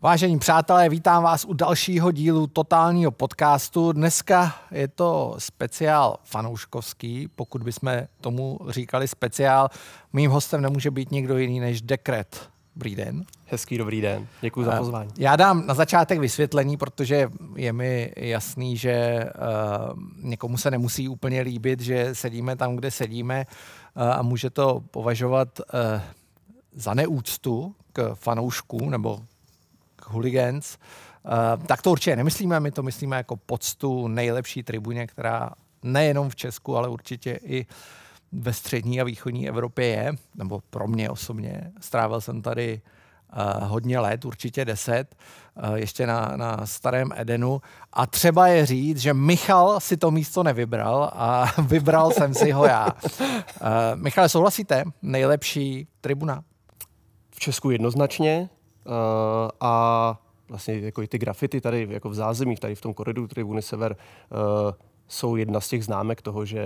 Vážení přátelé, vítám vás u dalšího dílu totálního podcastu. Dneska je to speciál fanouškovský, pokud bychom tomu říkali speciál. Mým hostem nemůže být nikdo jiný než Dekret. Dobrý den. Hezký dobrý den, děkuji za pozvání. Já dám na začátek vysvětlení, protože je mi jasný, že uh, někomu se nemusí úplně líbit, že sedíme tam, kde sedíme uh, a může to považovat uh, za neúctu k fanouškům nebo hooligans, uh, tak to určitě nemyslíme, my to myslíme jako poctu nejlepší tribuně, která nejenom v Česku, ale určitě i ve střední a východní Evropě je, nebo pro mě osobně. Strávil jsem tady uh, hodně let, určitě deset, uh, ještě na, na starém Edenu. A třeba je říct, že Michal si to místo nevybral a vybral jsem si ho já. Michale, souhlasíte? Nejlepší tribuna? V Česku jednoznačně. Uh, a vlastně jako i ty grafity tady jako v zázemích, tady v tom koridoru Tribuny Sever, uh, jsou jedna z těch známek toho, že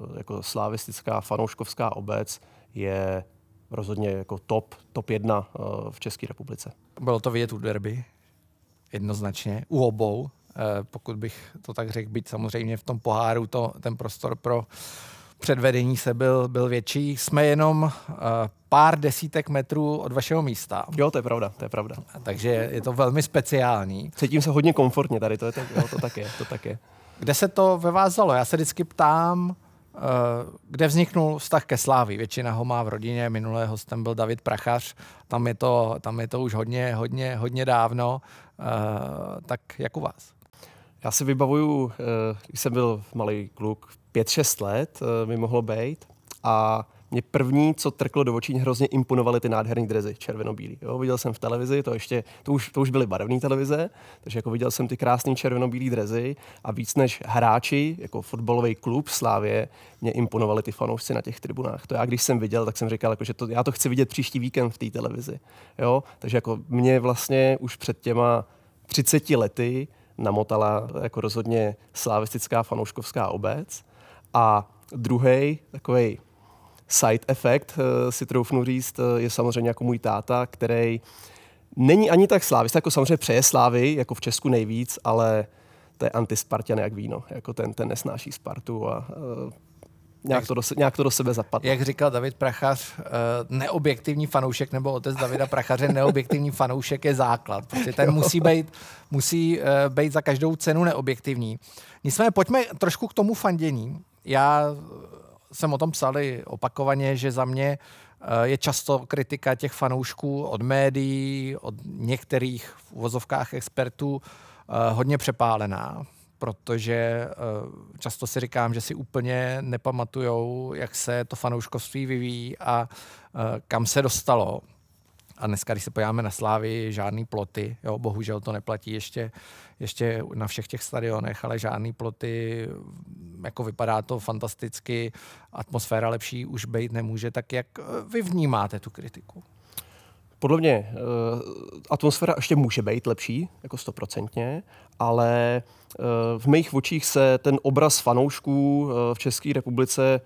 uh, jako slavistická fanouškovská obec je rozhodně jako top, top jedna v České republice. Bylo to vidět u derby, jednoznačně, u obou, pokud bych to tak řekl, být samozřejmě v tom poháru to, ten prostor pro předvedení se byl, byl větší. Jsme jenom uh, pár desítek metrů od vašeho místa. Jo, to je pravda, to je pravda. Takže je to velmi speciální. Cítím se hodně komfortně tady, to, je tak, jo, to tak je, to tak je. Kde se to ve vás zalo? Já se vždycky ptám, uh, kde vzniknul vztah ke Slávi. Většina ho má v rodině, minulého hostem byl David Prachař, tam je to, tam je to už hodně, hodně, hodně dávno. Uh, tak jak u vás? Já si vybavuju, když jsem byl malý kluk, 5-6 let uh, mi mohlo být a mě první, co trklo do očí, hrozně imponovaly ty nádherné drezy, červenobílý. Jo, viděl jsem v televizi, to ještě, to už, to už byly barevné televize, takže jako viděl jsem ty krásné červenobílé drezy a víc než hráči, jako fotbalový klub Slávě, mě imponovali ty fanoušci na těch tribunách. To já, když jsem viděl, tak jsem říkal, jako, že to, já to chci vidět příští víkend v té televizi. Jo? Takže jako mě vlastně už před těma 30 lety namotala jako rozhodně slavistická fanouškovská obec a druhý takový side effect, eh, si troufnu říct, eh, je samozřejmě jako můj táta, který není ani tak slávista, jako samozřejmě přeje slávy, jako v Česku nejvíc, ale to je antispartian jak víno, jako ten, ten nesnáší Spartu a uh, nějak, to do, nějak to do sebe zapadlo. Jak říkal David Prachař, neobjektivní fanoušek, nebo otec Davida Prachaře, neobjektivní fanoušek je základ. Protože ten musí být, musí být za každou cenu neobjektivní. Nicméně pojďme trošku k tomu fandění já jsem o tom psali opakovaně, že za mě eh, je často kritika těch fanoušků od médií, od některých v uvozovkách expertů eh, hodně přepálená, protože eh, často si říkám, že si úplně nepamatujou, jak se to fanouškovství vyvíjí a kam se dostalo. A dneska, když se podíváme na Slávy, žádný ploty, jo, bohužel to neplatí ještě, ještě na všech těch stadionech, ale žádný ploty, jako vypadá to fantasticky, atmosféra lepší už být nemůže, tak jak vy vnímáte tu kritiku? Podle mě uh, atmosféra ještě může být lepší, jako stoprocentně, ale uh, v mých očích se ten obraz fanoušků v České republice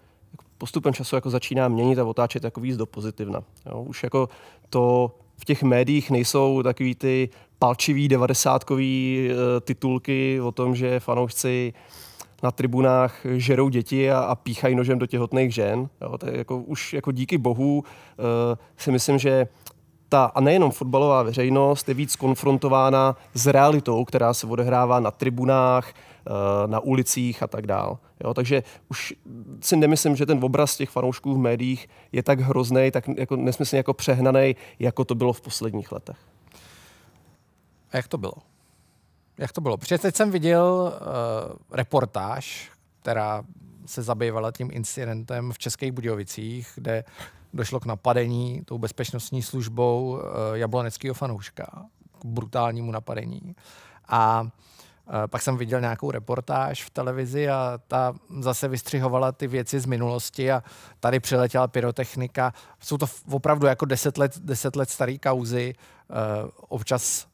postupem času jako začíná měnit a otáčet jako víc do pozitivna. Jo? Už jako to v těch médiích nejsou takový ty palčivý devadesátkový uh, titulky o tom, že fanoušci na tribunách žerou děti a, a píchají nožem do těhotných žen. Jo? To je jako, už jako díky bohu uh, si myslím, že ta, a nejenom fotbalová veřejnost, je víc konfrontována s realitou, která se odehrává na tribunách, eh, na ulicích a tak dál. Jo, takže už si nemyslím, že ten obraz těch fanoušků v médiích je tak hrozný, tak jako nesmyslně jako přehnaný, jako to bylo v posledních letech. A jak to bylo? Jak to bylo? Protože teď jsem viděl uh, reportáž, která se zabývala tím incidentem v Českých Budějovicích, kde došlo k napadení tou bezpečnostní službou uh, jabloneckého fanouška, k brutálnímu napadení. A uh, pak jsem viděl nějakou reportáž v televizi a ta zase vystřihovala ty věci z minulosti a tady přiletěla pyrotechnika. Jsou to opravdu jako deset let, deset let staré kauzy. Uh, občas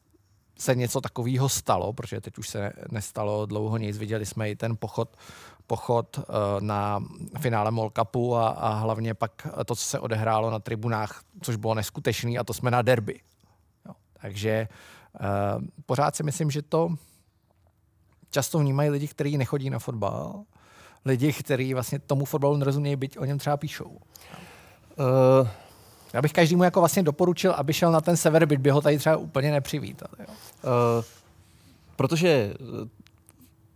se něco takového stalo, protože teď už se nestalo dlouho nic. Viděli jsme i ten pochod pochod eh, na finále Mall Cupu a, a hlavně pak to, co se odehrálo na tribunách, což bylo neskutečný a to jsme na derby. Jo. Takže pořád si myslím, že to často vnímají lidi, kteří nechodí na fotbal, lidi, kteří vlastně tomu fotbalu nerozumějí, byť o něm třeba píšou. Uh, já bych každému jako vlastně doporučil, aby šel na ten sever, byť by ho tady třeba úplně nepřivítal. Jo. Uh, protože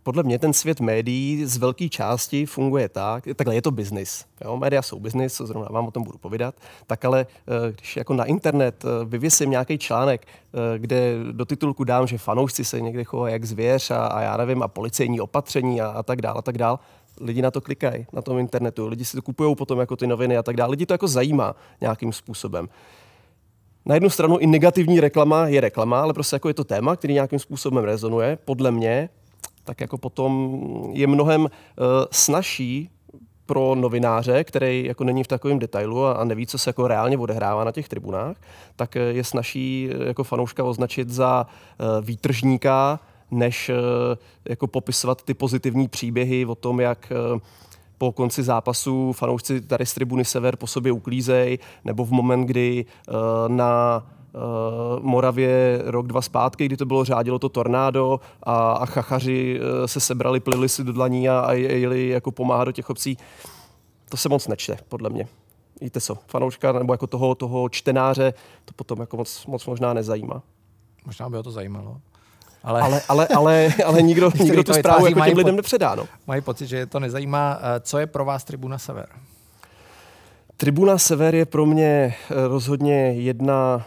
podle mě ten svět médií z velké části funguje tak, takhle je to biznis. Média jsou biznis, zrovna vám o tom budu povídat, tak ale eh, když jako na internet eh, vyvěsím nějaký článek, eh, kde do titulku dám, že fanoušci se někde chovají jak zvěř a, a já nevím, a policejní opatření a, a tak dále, a tak dále, lidi na to klikají na tom internetu, lidi si to kupují potom jako ty noviny a tak dále, lidi to jako zajímá nějakým způsobem. Na jednu stranu i negativní reklama je reklama, ale prostě jako je to téma, který nějakým způsobem rezonuje. Podle mě tak jako potom je mnohem uh, snažší pro novináře, který jako není v takovém detailu a, neví, co se jako reálně odehrává na těch tribunách, tak eh, je snaží eh, jako fanouška označit za výtržníka, než jako popisovat ty pozitivní příběhy o tom, jak po konci zápasu fanoušci tady z tribuny Sever po sobě uklízej, nebo v moment, kdy na Moravě rok, dva zpátky, kdy to bylo řádilo to tornádo a, a chachaři uh, se sebrali, plili si do dlaní a, a jeli jako pomáhat do těch obcí. To se moc nečte, podle mě. Víte co, fanouška nebo jako toho, toho čtenáře to potom jako moc, moc možná nezajímá. Možná by ho to zajímalo. Ale, ale, ale, ale, ale nikdo, nikdo tu zprávu jako těm lidem nepředá. No. Mají pocit, že je to nezajímá. Eh, co je pro vás Tribuna Sever? Tribuna Sever je pro mě rozhodně jedna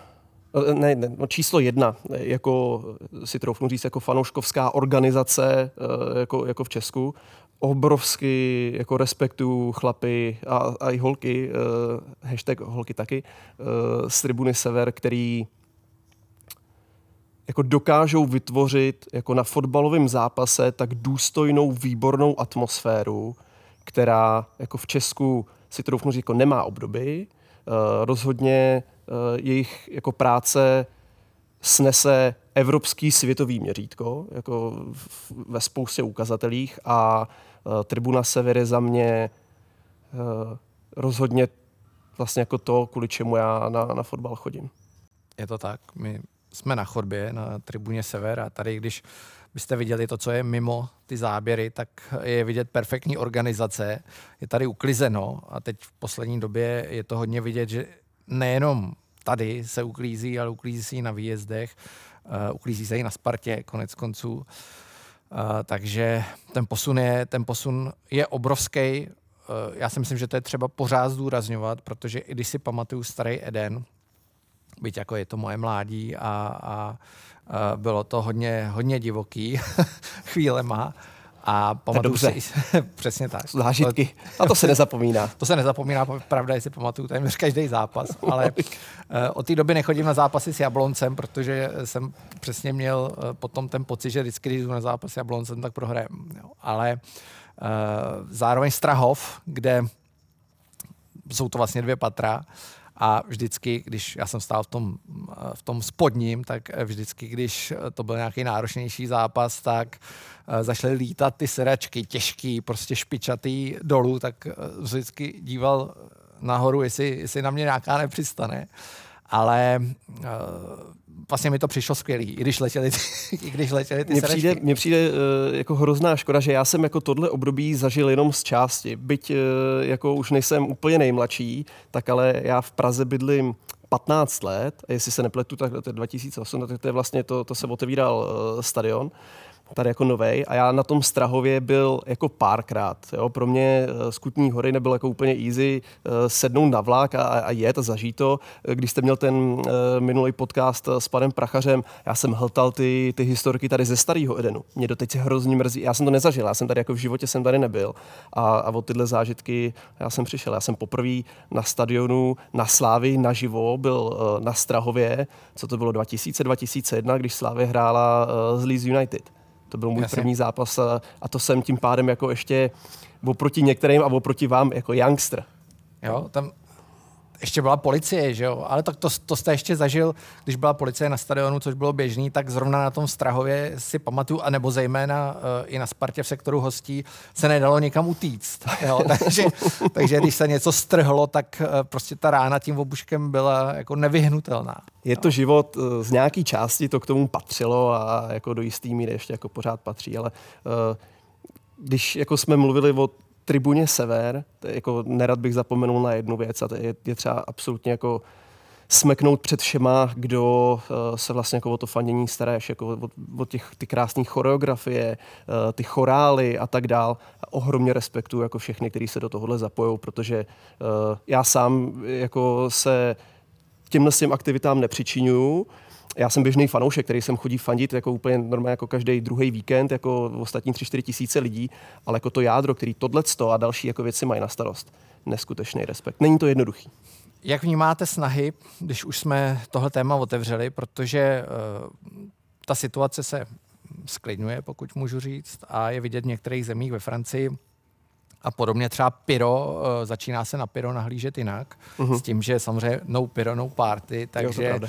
ne, ne, no číslo jedna, jako si troufnu říct, jako fanouškovská organizace eh, jako, jako v Česku. Obrovsky jako respektuju chlapy a, a i holky, hashtag holky taky, z tribuny Sever, který jako dokážou vytvořit jako na fotbalovém zápase tak důstojnou, výbornou atmosféru, která jako v Česku si troufnu říct, jako nemá obdoby. Uh, rozhodně Eh, jejich jako práce snese evropský světový měřítko, jako ve spoustě ukazatelích a uh, Tribuna Sever je za mě uh, rozhodně vlastně jako to, kvůli čemu já na, na fotbal chodím. Je to tak. My jsme na chodbě na tribuně Sever a tady, když byste viděli to, co je mimo ty záběry, tak je vidět perfektní organizace. Je tady uklizeno a teď v poslední době je to hodně vidět, že nejenom tady se uklízí, ale uklízí se i na výjezdech, uh, uklízí se i na Spartě konec konců. Uh, takže ten posun je, ten posun je obrovský. Uh, já si myslím, že to je třeba pořád zdůrazňovat, protože i když si pamatuju starý Eden, byť jako je to moje mládí a, a, a bylo to hodně, hodně divoký chvílema, a pamatuju si, přesně tak. Zážitky. A to se nezapomíná. to se nezapomíná, pravda, jestli pamatuju téměř každý zápas, ale uh, od té doby nechodím na zápasy s Jabloncem, protože jsem přesně měl uh, potom ten pocit, že vždycky, když jdu na zápas s Jabloncem, tak prohrajem. Jo. Ale uh, zároveň Strahov, kde jsou to vlastně dvě patra, a vždycky, když já jsem stál v tom, v tom spodním, tak vždycky, když to byl nějaký náročnější zápas, tak eh, zašly lítat ty sedačky, těžký, prostě špičatý dolů, tak eh, vždycky díval nahoru, jestli, jestli na mě nějaká nepřistane. Ale uh, vlastně mi to přišlo skvělý, i když letěli ty, i když letěli ty mně přijde, mně přijde uh, jako hrozná škoda, že já jsem jako tohle období zažil jenom z části. Byť uh, jako už nejsem úplně nejmladší, tak ale já v Praze bydlím 15 let, a jestli se nepletu, tak to je 2008, tak to je vlastně, to, to se otevíral uh, stadion tady jako novej a já na tom Strahově byl jako párkrát. Jo. Pro mě uh, Skutní hory nebylo jako úplně easy uh, sednout na vlak a, a jet a zažít to. Když jste měl ten minulý podcast s panem Prachařem, já jsem hltal ty, ty historky tady ze starého Edenu. Mě doteď se hrozně mrzí. Já jsem to nezažil, já jsem tady jako v životě jsem tady nebyl. A, a o tyhle zážitky já jsem přišel. Já jsem poprvé na stadionu na Slávy naživo byl na Strahově, co to bylo 2000-2001, když Slávy hrála z Leeds United. To byl můj Jasně. první zápas a, a to jsem tím pádem jako ještě oproti některým a oproti vám jako youngster. Jo, tam ještě byla policie, že jo? Ale tak to, to jste ještě zažil, když byla policie na stadionu, což bylo běžný, tak zrovna na tom Strahově si pamatuju, anebo zejména uh, i na Spartě v sektoru hostí, se nedalo někam utíct. Jo? takže, takže když se něco strhlo, tak uh, prostě ta rána tím obuškem byla jako nevyhnutelná. Je to život, uh, z nějaký části to k tomu patřilo a jako do jistý míry ještě jako pořád patří, ale uh, když jako jsme mluvili o tribuně Sever, jako nerad bych zapomenul na jednu věc a to je, je třeba absolutně jako smeknout před všema, kdo uh, se vlastně jako o to fanění staráš, jako o, o těch ty krásné choreografie, uh, ty chorály a tak dál. A ohromně respektuju jako všechny, kteří se do tohohle zapojují, protože uh, já sám jako se těmhle s těm aktivitám nepřičinuju, já jsem běžný fanoušek, který jsem chodí fandit jako úplně normálně jako každý druhý víkend, jako ostatní 3-4 tisíce lidí, ale jako to jádro, který tohle a další jako věci mají na starost. Neskutečný respekt. Není to jednoduchý. Jak vnímáte snahy, když už jsme tohle téma otevřeli, protože uh, ta situace se sklidňuje, pokud můžu říct, a je vidět v některých zemích ve Francii, a podobně třeba pyro, uh, začíná se na pyro nahlížet jinak, uh-huh. s tím, že samozřejmě no pyro, no party, takže jo, to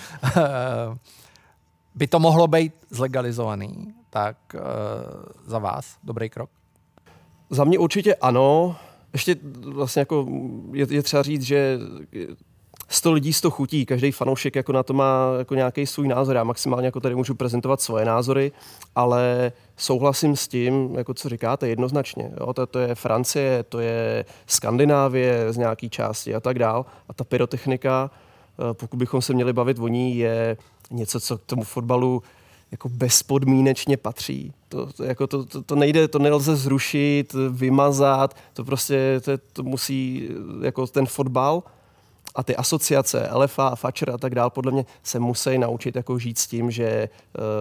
by to mohlo být zlegalizovaný, tak uh, za vás dobrý krok? Za mě určitě ano. Ještě vlastně jako je, je třeba říct, že 100 lidí 100 chutí, každý fanoušek jako na to má jako nějaký svůj názor. Já maximálně jako tady můžu prezentovat svoje názory, ale souhlasím s tím, jako co říkáte, jednoznačně. Jo? To, to je Francie, to je Skandinávie z nějaký části a tak dál. A ta pyrotechnika, eh, pokud bychom se měli bavit o ní, je něco, co k tomu fotbalu jako bezpodmínečně patří. To, to, jako to, to, to nejde, to nelze zrušit, vymazat, to prostě to, to musí jako ten fotbal a ty asociace, LFA, Fatcher a tak dál, podle mě se musí naučit jako žít s tím, že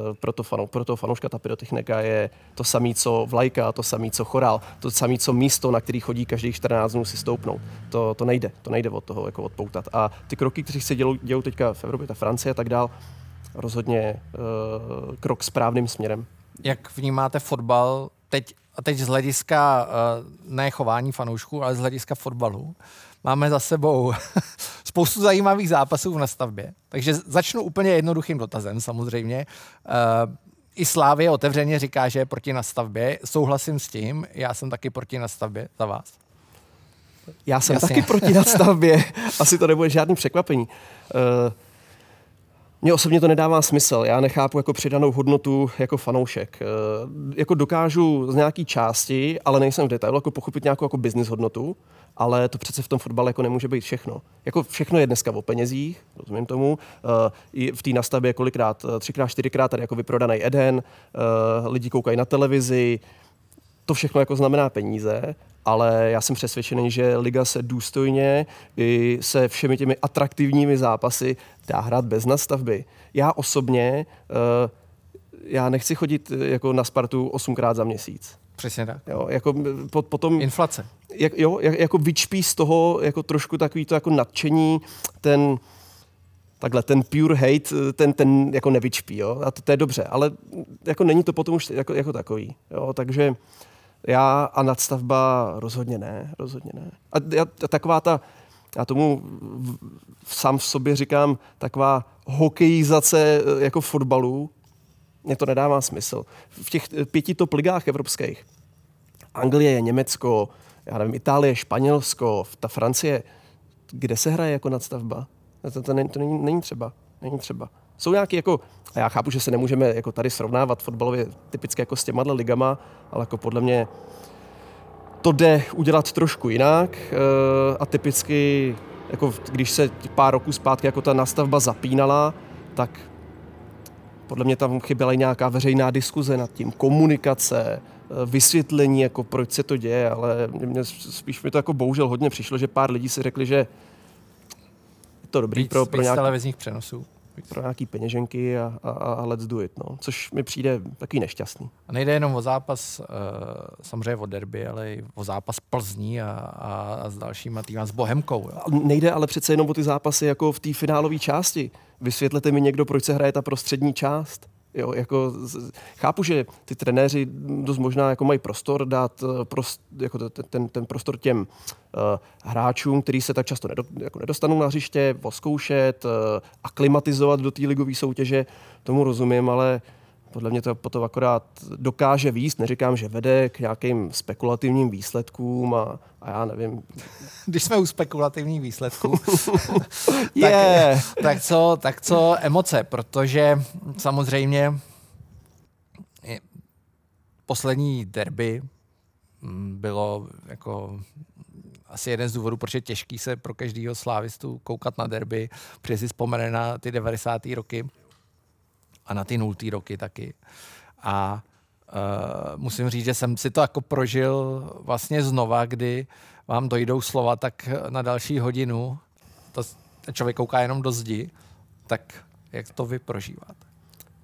uh, pro, to fanu, pro toho fanouška ta pyrotechnika je to samé, co vlajka, to samé, co chorál, to samé, co místo, na který chodí každých 14 dnů si stoupnout. To, to nejde, to nejde od toho jako odpoutat. A ty kroky, které se dělou, dělou teďka v Evropě, ta Francie a tak dál, rozhodně uh, krok správným směrem. Jak vnímáte fotbal teď, a teď z hlediska uh, ne chování fanoušků, ale z hlediska fotbalu? Máme za sebou spoustu zajímavých zápasů na stavbě, takže začnu úplně jednoduchým dotazem samozřejmě. Uh, i Slávě otevřeně říká, že je proti nastavbě. Souhlasím s tím, já jsem taky proti nastavbě za vás. Já jsem Jasně. taky proti nastavbě. Asi to nebude žádný překvapení. Uh, mně osobně to nedává smysl. Já nechápu jako přidanou hodnotu jako fanoušek. E, jako dokážu z nějaký části, ale nejsem v detailu, jako pochopit nějakou jako business hodnotu, ale to přece v tom fotbale jako nemůže být všechno. Jako všechno je dneska o penězích, rozumím tomu. E, v té nastavbě kolikrát, eh, třikrát, čtyřikrát tady jako vyprodaný Eden, e, lidi koukají na televizi, to všechno jako znamená peníze, ale já jsem přesvědčený, že liga se důstojně i se všemi těmi atraktivními zápasy dá hrát bez nastavby. Já osobně, uh, já nechci chodit jako na Spartu osmkrát za měsíc. Přesně tak. Jo, jako po, potom, Inflace. Jak, jo, jak, jako vyčpí z toho jako trošku takový to jako nadšení, ten, takhle, ten pure hate, ten, ten jako nevyčpí, jo, a to, to je dobře, ale jako není to potom už jako, jako takový, jo, takže já a nadstavba rozhodně ne, rozhodně ne. A, já, taková ta, já tomu v, sám v sobě říkám, taková hokejizace eh, jako fotbalu, mně to nedává smysl. V těch eh, pěti top ligách evropských, Anglie, Německo, já nevím, Itálie, Španělsko, ta Francie, kde se hraje jako nadstavba? To, to, není, to není, není třeba. Není třeba. Jsou nějaké jako, a já chápu, že se nemůžeme jako tady srovnávat fotbalově typicky jako s těma ligama, ale jako podle mě to jde udělat trošku jinak eh, a typicky, jako když se pár roků zpátky jako ta nastavba zapínala, tak podle mě tam chyběla i nějaká veřejná diskuze nad tím, komunikace, eh, vysvětlení, jako proč se to děje, ale mě, spíš mi to jako bohužel hodně přišlo, že pár lidí si řekli, že je to dobrý víc, pro, pro nějaký, televizních přenosů pro nějaký peněženky a, a, a let's do it, no. což mi přijde takový nešťastný. A nejde jenom o zápas, uh, samozřejmě o derby, ale i o zápas Plzní a, a, a s dalšíma týmy, s Bohemkou. Jo. Nejde ale přece jenom o ty zápasy jako v té finálové části. Vysvětlete mi někdo, proč se hraje ta prostřední část. Jo, jako, chápu, že ty trenéři dost možná jako mají prostor dát eh, prost, jako ten, ten prostor těm uh, hráčům, který se tak často nedo, jako nedostanou na hřiště, poskoušet, uh, aklimatizovat do té ligové soutěže, tomu rozumím, ale podle mě to potom akorát dokáže výst, neříkám, že vede k nějakým spekulativním výsledkům a, a já nevím. Když jsme u spekulativních výsledků, tak, tak, co, tak co emoce, protože samozřejmě poslední derby mm, bylo jako asi jeden z důvodů, proč je těžký se pro každého slávistu koukat na derby, protože si vzpomene na ty 90. roky a na ty nultý roky taky. A uh, musím říct, že jsem si to jako prožil vlastně znova, kdy vám dojdou slova tak na další hodinu, to člověk kouká jenom do zdi, tak jak to vy prožíváte?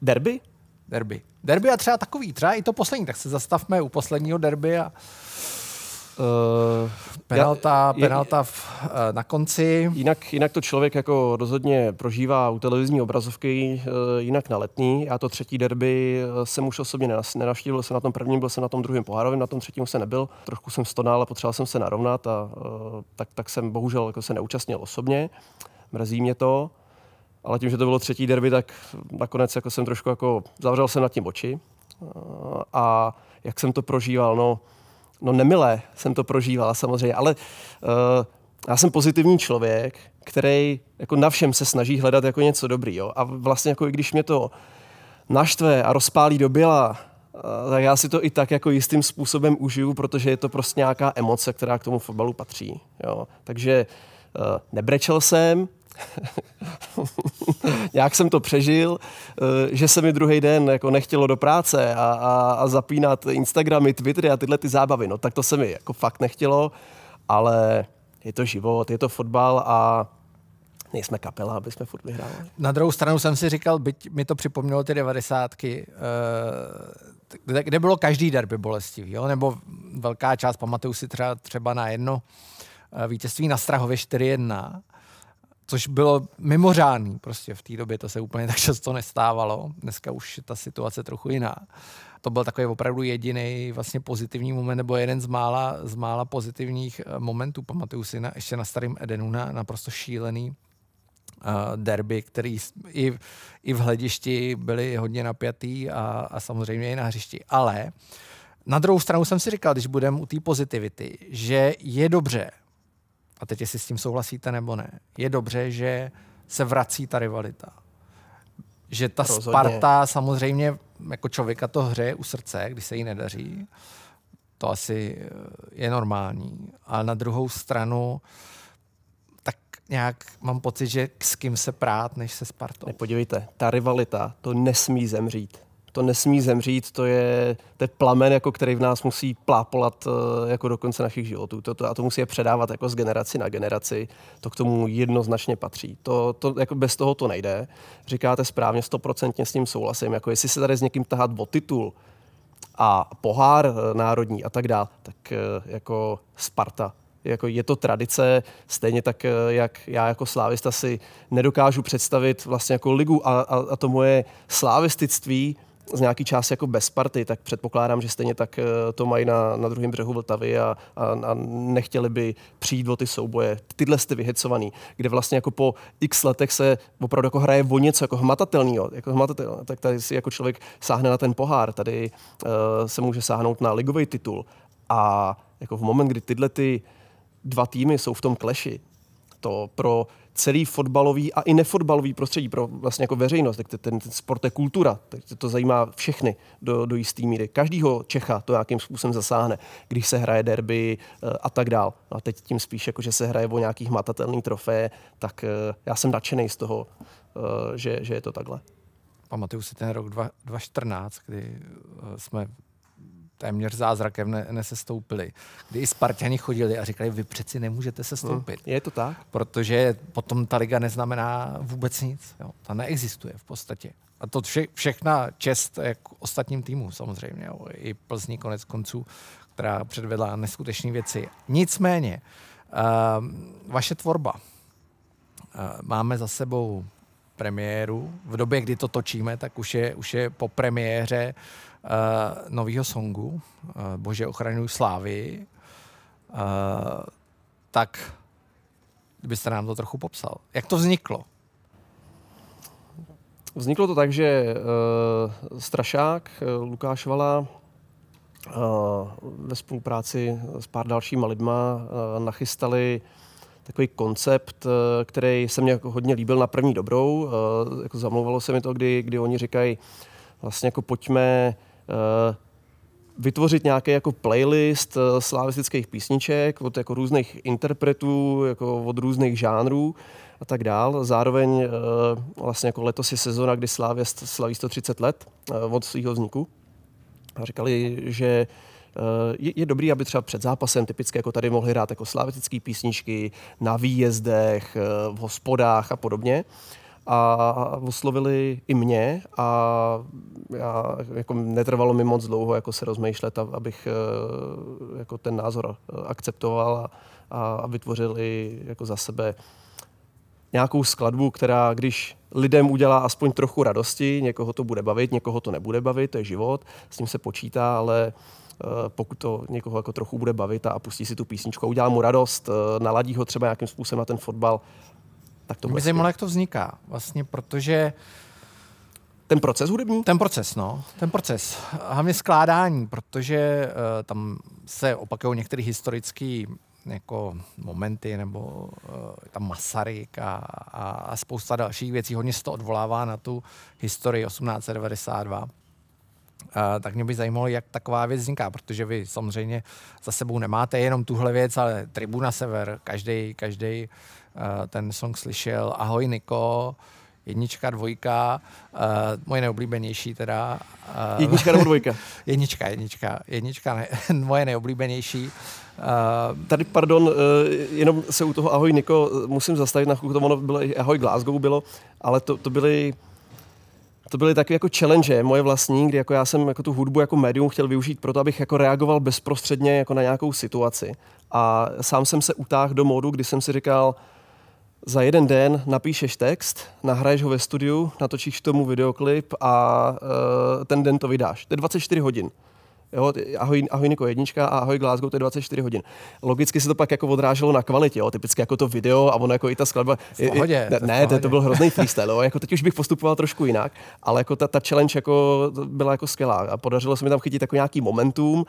Derby? Derby. Derby a třeba takový, třeba i to poslední, tak se zastavme u posledního derby a Uh, penalta, já, penalta v, uh, na konci. Jinak, jinak to člověk jako rozhodně prožívá u televizní obrazovky, uh, jinak na letní. Já to třetí derby jsem už osobně nenavštívil, jsem na tom prvním, byl jsem na tom druhém pohárovém, na tom třetím jsem nebyl. Trošku jsem stonal a potřeboval jsem se narovnat a tak, tak jsem bohužel jako se neúčastnil osobně. Mrzí mě to, ale tím, že to bylo třetí derby, tak nakonec jako jsem trošku jako zavřel se nad tím oči. A jak jsem to prožíval, no, no nemilé jsem to prožíval samozřejmě, ale uh, já jsem pozitivní člověk, který jako na všem se snaží hledat jako něco dobrýho. A vlastně jako i když mě to naštve a rozpálí do běla, uh, tak já si to i tak jako jistým způsobem užiju, protože je to prostě nějaká emoce, která k tomu fotbalu patří. Jo. Takže uh, nebrečel jsem, nějak jsem to přežil, eh, že se mi druhý den jako nechtělo do práce a, a, a zapínat Instagramy, Twittery a tyhle ty zábavy. No tak to se mi jako fakt nechtělo, ale je to život, je to fotbal a nejsme kapela, aby jsme furt vyhráli. Na druhou stranu jsem si říkal, byť mi to připomnělo ty devadesátky, eh, kde, kde bylo každý derby bolestivý, jo? nebo velká část, pamatuju si třeba, třeba na jedno eh, vítězství na Strahově 4-1, což bylo mimořádný. Prostě v té době to se úplně tak často nestávalo. Dneska už je ta situace trochu jiná. To byl takový opravdu jediný vlastně pozitivní moment, nebo jeden z mála, z mála pozitivních eh, momentů. Pamatuju si na, ještě na starém Edenu na naprosto šílený uh, derby, který i, i v hledišti byly hodně napjatý a, a samozřejmě i na hřišti. Ale na druhou stranu jsem si říkal, když budeme u té pozitivity, že je dobře, a teď jestli s tím souhlasíte nebo ne, je dobře, že se vrací ta rivalita. Že ta Rozhodně. Sparta samozřejmě jako člověka to hře u srdce, když se jí nedaří. To asi eh, je normální. Ale na druhou stranu tak nějak mám pocit, že s kým se prát, než se Spartou. Nepodívejte, ta rivalita, to nesmí zemřít to nesmí zemřít, to je, je plamen, jako který v nás musí plápolat eh, jako do konce našich životů. To, to, a to musí je předávat jako z generaci na generaci. To k tomu jednoznačně patří. To, to jako bez toho to nejde. Říkáte správně, stoprocentně s tím souhlasím. Jako jestli se tady s někým tahat o titul a pohár eh, národní a tak dále, tak eh, jako Sparta jako je to tradice, stejně tak, jak já jako slávista si nedokážu představit vlastně jako ligu a, a, a to moje slávistictví z nějaký části jako bez party, tak předpokládám, že stejně tak eh, to mají na, na druhém břehu Vltavy a, a, a nechtěli by přijít o ty souboje. Tyhle jste vyhecovaný, kde vlastně jako po x letech se opravdu jako hraje o něco jako hmatatelného, jako hmatatelného. tak tady si jako člověk sáhne na ten pohár, tady uh, se může sáhnout na ligový titul a jako v moment, kdy tyhle ty dva týmy jsou v tom kleši, to pro celý fotbalový a i nefotbalový prostředí pro vlastně jako veřejnost. Tak ten, ten sport je kultura, tak to zajímá všechny do, do jisté míry. Každýho Čecha to nějakým způsobem zasáhne, když se hraje derby eh, a tak dál. A teď tím spíš, jako, že se hraje o nějakých matatelných trofé, tak eh, já jsem nadšený z toho, eh, že, že je to takhle. Pamatuju si ten rok 2014, kdy jsme téměř zázrakem ne, nesestoupili. Kdy i Spartani chodili a říkali, vy přeci nemůžete se stoupit. Hmm, je to tak? Protože potom ta liga neznamená vůbec nic. Jo. Ta neexistuje v podstatě. A to vše, všechna čest jak ostatním týmům samozřejmě. Jo. I Plzní konec konců, která předvedla neskutečné věci. Nicméně, uh, vaše tvorba. Uh, máme za sebou premiéru. V době, kdy to točíme, tak už je, už je po premiéře uh, nového songu uh, Bože ochraňuj slávy. Uh, tak kdybyste nám to trochu popsal. Jak to vzniklo? Vzniklo to tak, že uh, Strašák, Lukáš Vala, ve spolupráci s pár dalšíma lidma nachystali takový koncept, který se mně jako hodně líbil na první dobrou. Jako zamlouvalo se mi to, kdy, kdy oni říkají, vlastně jako pojďme vytvořit nějaký jako playlist slavistických písniček od jako různých interpretů, jako od různých žánrů a tak dál. Zároveň eh, vlastně jako letos je sezona, kdy Slávě slaví 130 let eh, od svého vzniku. A říkali, že eh, je, je dobrý, aby třeba před zápasem typicky jako tady mohli hrát jako slavitické písničky na výjezdech, v hospodách a podobně a oslovili i mě a já, jako netrvalo mi moc dlouho jako se rozmýšlet, abych jako ten názor akceptoval a, a vytvořil i jako za sebe nějakou skladbu, která když lidem udělá aspoň trochu radosti, někoho to bude bavit, někoho to nebude bavit, to je život, s tím se počítá, ale eh, pokud to někoho jako trochu bude bavit a pustí si tu písničku udělá mu radost, eh, naladí ho třeba nějakým způsobem na ten fotbal, tak to Mě zajímalo, jak to vzniká. Vlastně, protože ten proces hudební? Ten proces, no. Ten proces. Hlavně skládání, protože uh, tam se opakují některé historické jako momenty, nebo uh, tam Masaryk a, a, a spousta dalších věcí. Hodně se to odvolává na tu historii 1892. Uh, tak mě by zajímalo, jak taková věc vzniká, protože vy samozřejmě za sebou nemáte jenom tuhle věc, ale Tribuna Sever, každý, každý ten song slyšel. Ahoj Niko, jednička, dvojka, uh, moje neoblíbenější teda. Uh, jednička nebo dvojka? jednička, jednička, jednička, ne, moje neoblíbenější. Uh, Tady, pardon, uh, jenom se u toho Ahoj Niko musím zastavit, na chvilku to ono bylo, Ahoj Glasgow bylo, ale to, to byly to byly takové jako challenge moje vlastní, kdy jako já jsem jako tu hudbu jako médium chtěl využít proto, abych jako reagoval bezprostředně jako na nějakou situaci. A sám jsem se utáhl do módu, kdy jsem si říkal, za jeden den napíšeš text, nahraješ ho ve studiu, natočíš tomu videoklip a uh, ten den to vydáš. To je 24 hodin. Jo, ahoj, ahoj Niko jednička a ahoj Glasgow, to je 24 hodin. Logicky se to pak jako odráželo na kvalitě, jo, typicky jako to video a ono jako i ta skladba. V pohodě, ne, ne to, to, byl hrozný freestyle, jo, jako teď už bych postupoval trošku jinak, ale jako ta, ta challenge jako byla jako skvělá a podařilo se mi tam chytit jako nějaký momentum, uh,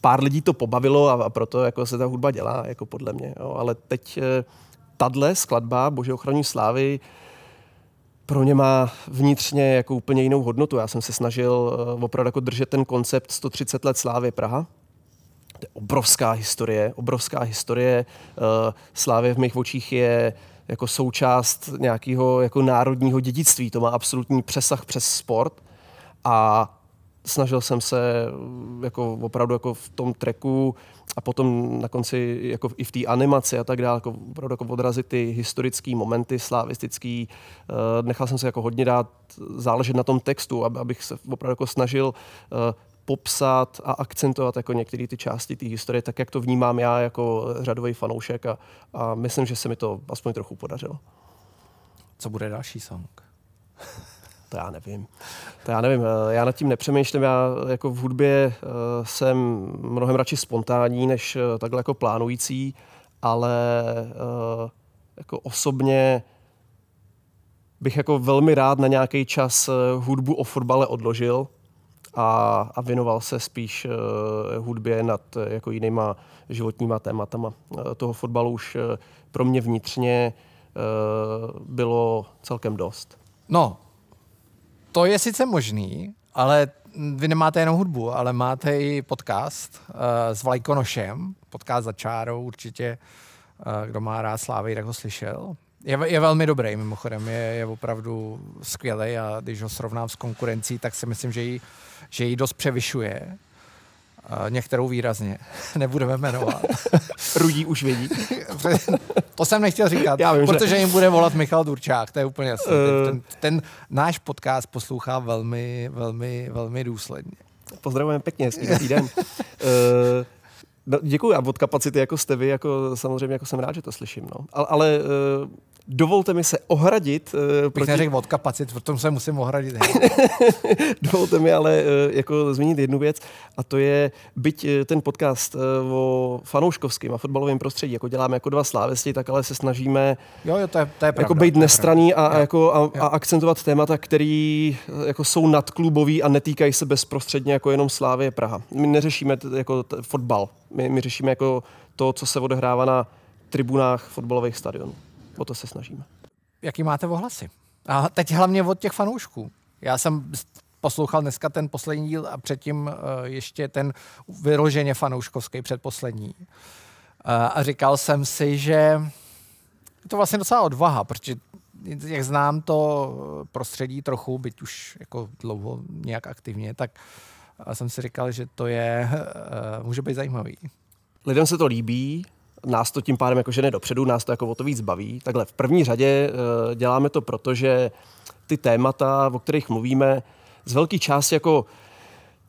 pár lidí to pobavilo a, a proto jako se ta hudba dělá, jako podle mě, jo, ale teď uh, tahle skladba Bože ochraní slávy pro ně má vnitřně jako úplně jinou hodnotu. Já jsem se snažil uh, opravdu jako držet ten koncept 130 let slávy Praha. To je obrovská historie, obrovská historie. Uh, slávy v mých očích je jako součást nějakého jako národního dědictví. To má absolutní přesah přes sport. A snažil jsem se jako opravdu jako v tom treku a potom na konci jako i v té animaci a tak dále, jako opravdu jako odrazit ty historické momenty, slavistický. Uh, nechal jsem se jako hodně dát záležet na tom textu, aby, abych se opravdu jako snažil uh, popsat a akcentovat jako některé ty části té historie, tak jak to vnímám já jako řadový fanoušek a, a myslím, že se mi to aspoň trochu podařilo. Co bude další song? To já nevím. To já nevím. Eh, já nad tím nepřemýšlím. Já jako v hudbě eh, jsem mnohem radši spontánní, než eh, takhle jako plánující, ale jako osobně bych jako velmi rád na nějaký čas hudbu o fotbale odložil a, a věnoval se spíš hudbě nad jako jinýma životníma tématama. Toho fotbalu už pro mě vnitřně bylo celkem dost. No, to je sice možný, ale vy nemáte jenom hudbu, ale máte i podcast uh, s Vlajkonošem, podcast za čárou, určitě, uh, kdo má rád Slávy, tak ho slyšel. Je, je velmi dobrý, mimochodem, je, je opravdu skvělý a když ho srovnám s konkurencí, tak si myslím, že ji, že dost převyšuje. Uh, některou výrazně, nebudeme jmenovat. Rudí už vědí. to jsem nechtěl říkat, Já vím, protože že... jim bude volat Michal Durčák, to je úplně jasný. Uh... Ten, ten, ten náš podcast poslouchá velmi, velmi, velmi důsledně. Pozdravujeme pěkně, hezký den. uh... No, děkuji a od kapacity jako jste vy, jako samozřejmě jako jsem rád, že to slyším. No. Ale, ale dovolte mi se ohradit. Uh, proti... neřekl od kapacit, v tom se musím ohradit. dovolte mi ale uh, jako zmínit jednu věc a to je, byť ten podcast uh, o fanouškovském a fotbalovém prostředí, jako děláme jako dva slávesti, tak ale se snažíme jo, jo, to je, to je pravda, jako být nestraný a, a, jako, a, a akcentovat témata, který jako jsou nadklubový a netýkají se bezprostředně jako jenom Slávě Praha. My neřešíme t, jako t, fotbal, my, my řešíme jako to, co se odehrává na tribunách fotbalových stadionů. O to se snažíme. Jaký máte ohlasy? A teď hlavně od těch fanoušků. Já jsem poslouchal dneska ten poslední díl a předtím uh, ještě ten vyloženě fanouškovský předposlední. Uh, a říkal jsem si, že je to vlastně docela odvaha, protože jak znám to prostředí trochu, byť už jako dlouho nějak aktivně, tak jsem si říkal, že to je, může být zajímavý. Lidem se to líbí, nás to tím pádem jako žene dopředu, nás to jako o to víc baví. Takhle v první řadě uh, děláme to proto, že ty témata, o kterých mluvíme, z velké části jako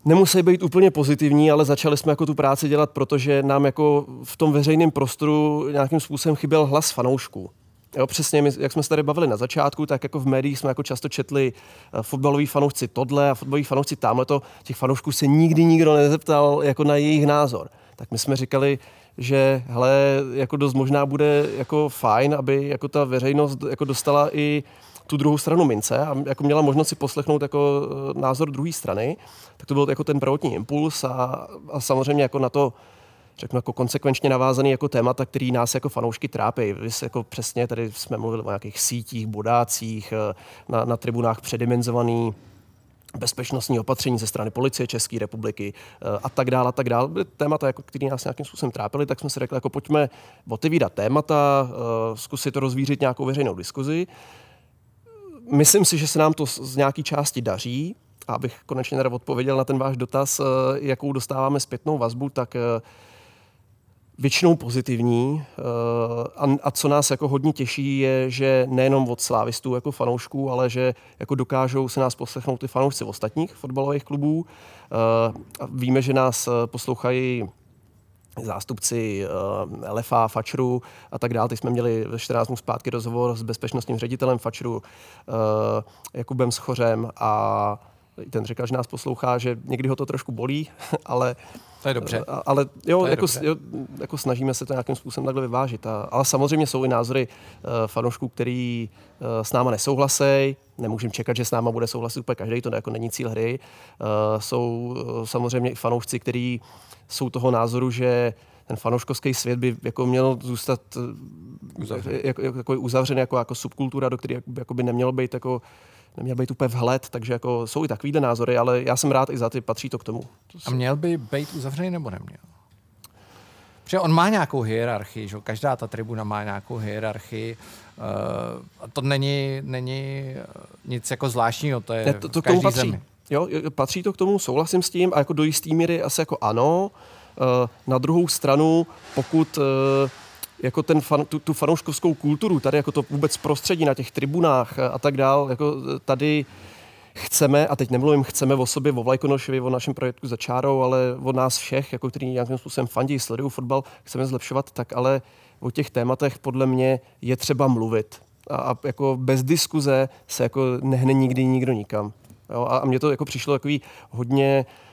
nemusí být úplně pozitivní, ale začali jsme jako tu práci dělat, protože nám jako v tom veřejném prostoru nějakým způsobem chyběl hlas fanoušků. Jo, přesně, my, jak jsme se tady bavili na začátku, tak jako v médiích jsme jako často četli uh, fotbaloví fanoušci tohle a fotbaloví fanoušci tamhle to. Těch fanoušků se nikdy nikdo nezeptal jako na jejich názor. Tak my jsme říkali, že hele, jako dost možná bude jako fajn, aby jako ta veřejnost jako dostala i tu druhou stranu mince a jako měla možnost si poslechnout jako eh, názor druhé strany, tak to byl jako ten prvotní impuls a, a samozřejmě jako na to řeknu, jako konsekvenčně navázaný jako témata, který nás jako fanoušky trápí. Vy jako přesně tady jsme mluvili o nějakých sítích, bodácích, eh, na, na tribunách předimenzovaný bezpečnostní opatření ze strany policie České republiky eh, a tak dále, a tak dále. Témata, jako, které nás nějakým způsobem trápily, tak jsme si řekli, jako pojďme otevírat témata, eh, zkusit to rozvířit nějakou veřejnou diskuzi. Myslím si, že se nám to z nějaké části daří. A abych konečně teda odpověděl na ten váš dotaz, jakou dostáváme zpětnou vazbu, tak většinou pozitivní eh, a, a co nás jako hodně těší je, že nejenom od slávistů jako fanoušků, ale že jako dokážou se nás poslechnout i fanoušci ostatních fotbalových klubů. Eh, víme, že nás eh, poslouchají zástupci LFA, Fačru a tak dále. Teď jsme měli ve 14 dnů zpátky rozhovor s bezpečnostním ředitelem Fačru Jakubem Schořem a ten říkal, že nás poslouchá, že někdy ho to trošku bolí, ale to je dobře. Ale jo, jako, dobře. jo, jako snažíme se to nějakým způsobem takhle vyvážit. A, ale samozřejmě jsou i názory uh, fanoušků, který uh, s náma nesouhlasí. Nemůžeme čekat, že s náma bude souhlasit úplně každý, to jako není cíl hry. Uh, jsou uh, samozřejmě i fanoušci, kteří jsou toho názoru, že ten fanouškovský svět by jako měl zůstat uzavřený jako, jako, uzavřený jako, jako subkultura, do které jako by nemělo být jako neměl být úplně vhled, takže jako jsou i takovýhle názory, ale já jsem rád i za ty, patří to k tomu. To A měl by být uzavřený nebo neměl? Protože on má nějakou hierarchii, že? každá ta tribuna má nějakou hierarchii. Uh, a to není, není eh, nic jako zvláštního, to je ne, to, to v každý patří. zemi. Jo, patří to k tomu, souhlasím s tím a jako do jistý míry asi jako ano. Uh, na druhou stranu, pokud uh, jako ten fan, tu, tu fanouškovskou kulturu, tady jako to vůbec prostředí na těch tribunách a tak dál, jako tady chceme, a teď nemluvím chceme o sobě, o Vlajkonošovi, o našem projektu za čárou, ale o nás všech, jako který nějakým způsobem fandí, sledují fotbal, chceme zlepšovat, tak ale o těch tématech podle mě je třeba mluvit. A, a jako bez diskuze se jako nehne nikdy nikdo nikam. Jo? A, a mně to jako přišlo takový hodně Eh,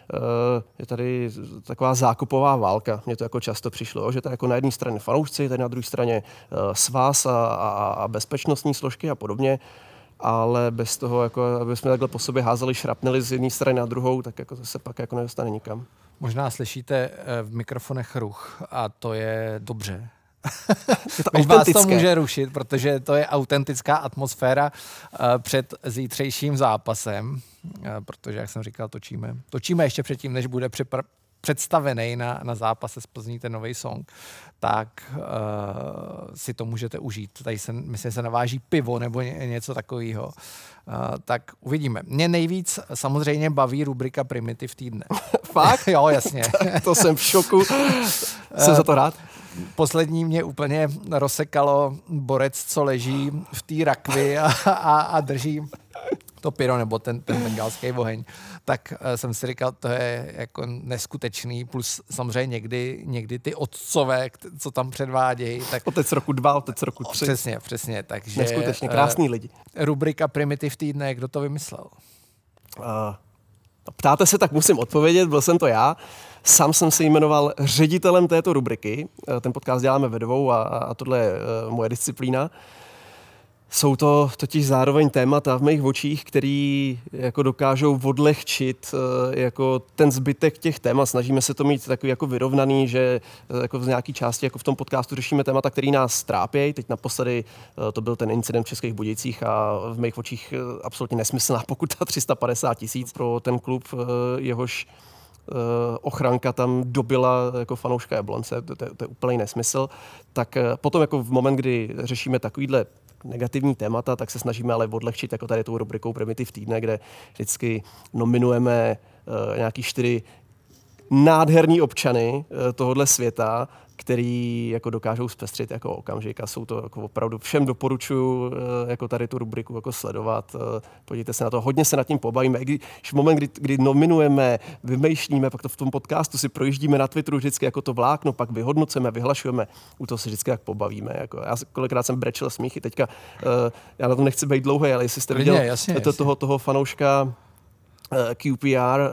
je tady taková zákupová válka. Mně to jako často přišlo, že to je jako na jedné straně fanoušci, tady na druhé straně eh, svaz a, a, a bezpečnostní složky a podobně ale bez toho, jako, aby jsme takhle po sobě házeli šrapneli z jedné strany na druhou, tak jako se pak jako nedostane nikam. Možná slyšíte eh, v mikrofonech ruch a to je dobře. Je to vás to může rušit, protože to je autentická atmosféra před zítřejším zápasem. Eh, protože, jak jsem říkal, točíme. Točíme ještě předtím, než bude připra- představený na, na zápase z Plzní ten nový song, tak uh, si to můžete užít. Tady se, myslím, se naváží pivo nebo ně, něco takového. Uh, tak uvidíme. Mě nejvíc samozřejmě baví rubrika Primitiv týdne. Fakt? jo, jasně. to jsem v šoku. jsem za to rád. Poslední mě úplně rozsekalo borec, co leží v té rakvi a, a, a drží to pyro nebo ten, ten bengálský oheň, tak uh, jsem si říkal, to je jako neskutečný, plus samozřejmě někdy, někdy ty otcové, co tam předvádějí. Tak, otec roku dva, otec roku tři. Přesně, přesně. Takže, Neskutečně krásný uh, lidi. Rubrika Primitiv týdne, kdo to vymyslel? Uh, ptáte se, tak musím odpovědět, byl jsem to já. Sám jsem se jmenoval ředitelem této rubriky. Ten podcast děláme ve dvou a, a tohle je moje disciplína. Jsou to totiž zároveň témata v mých očích, který jako dokážou odlehčit eh, jako ten zbytek těch témat. Snažíme se to mít takový jako vyrovnaný, že eh, jako v nějaké části jako v tom podcastu řešíme témata, které nás trápějí. Teď naposledy eh, to byl ten incident v Českých Budějcích a v mých očích absolutně nesmyslná pokuta 350 tisíc pro ten klub, jehož ochranka tam dobila jako fanouška Jablonce, to, to, to je úplný nesmysl, tak potom jako v moment, kdy řešíme takovýhle negativní témata, tak se snažíme ale odlehčit jako tady tou rubrikou Primitiv týdne, kde vždycky nominujeme uh, nějaký čtyři nádherní občany tohohle světa, který jako dokážou zpestřit jako okamžik a jsou to jako opravdu všem doporučuji eh, jako tady tu rubriku jako sledovat. Eh, podívejte se na to, hodně se nad tím pobavíme. Když v moment, kdy, kdy nominujeme, vymýšlíme, pak to v tom podcastu si projíždíme na Twitteru vždycky jako to vlákno, pak vyhodnocujeme, vyhlašujeme, u toho se vždycky jak pobavíme. Jako. Já kolikrát jsem brečel smíchy, teďka uh, já na tom nechci být dlouhý, ale jestli jste viděl jasně, to, jasně. toho, toho fanouška Eh, QPR, eh,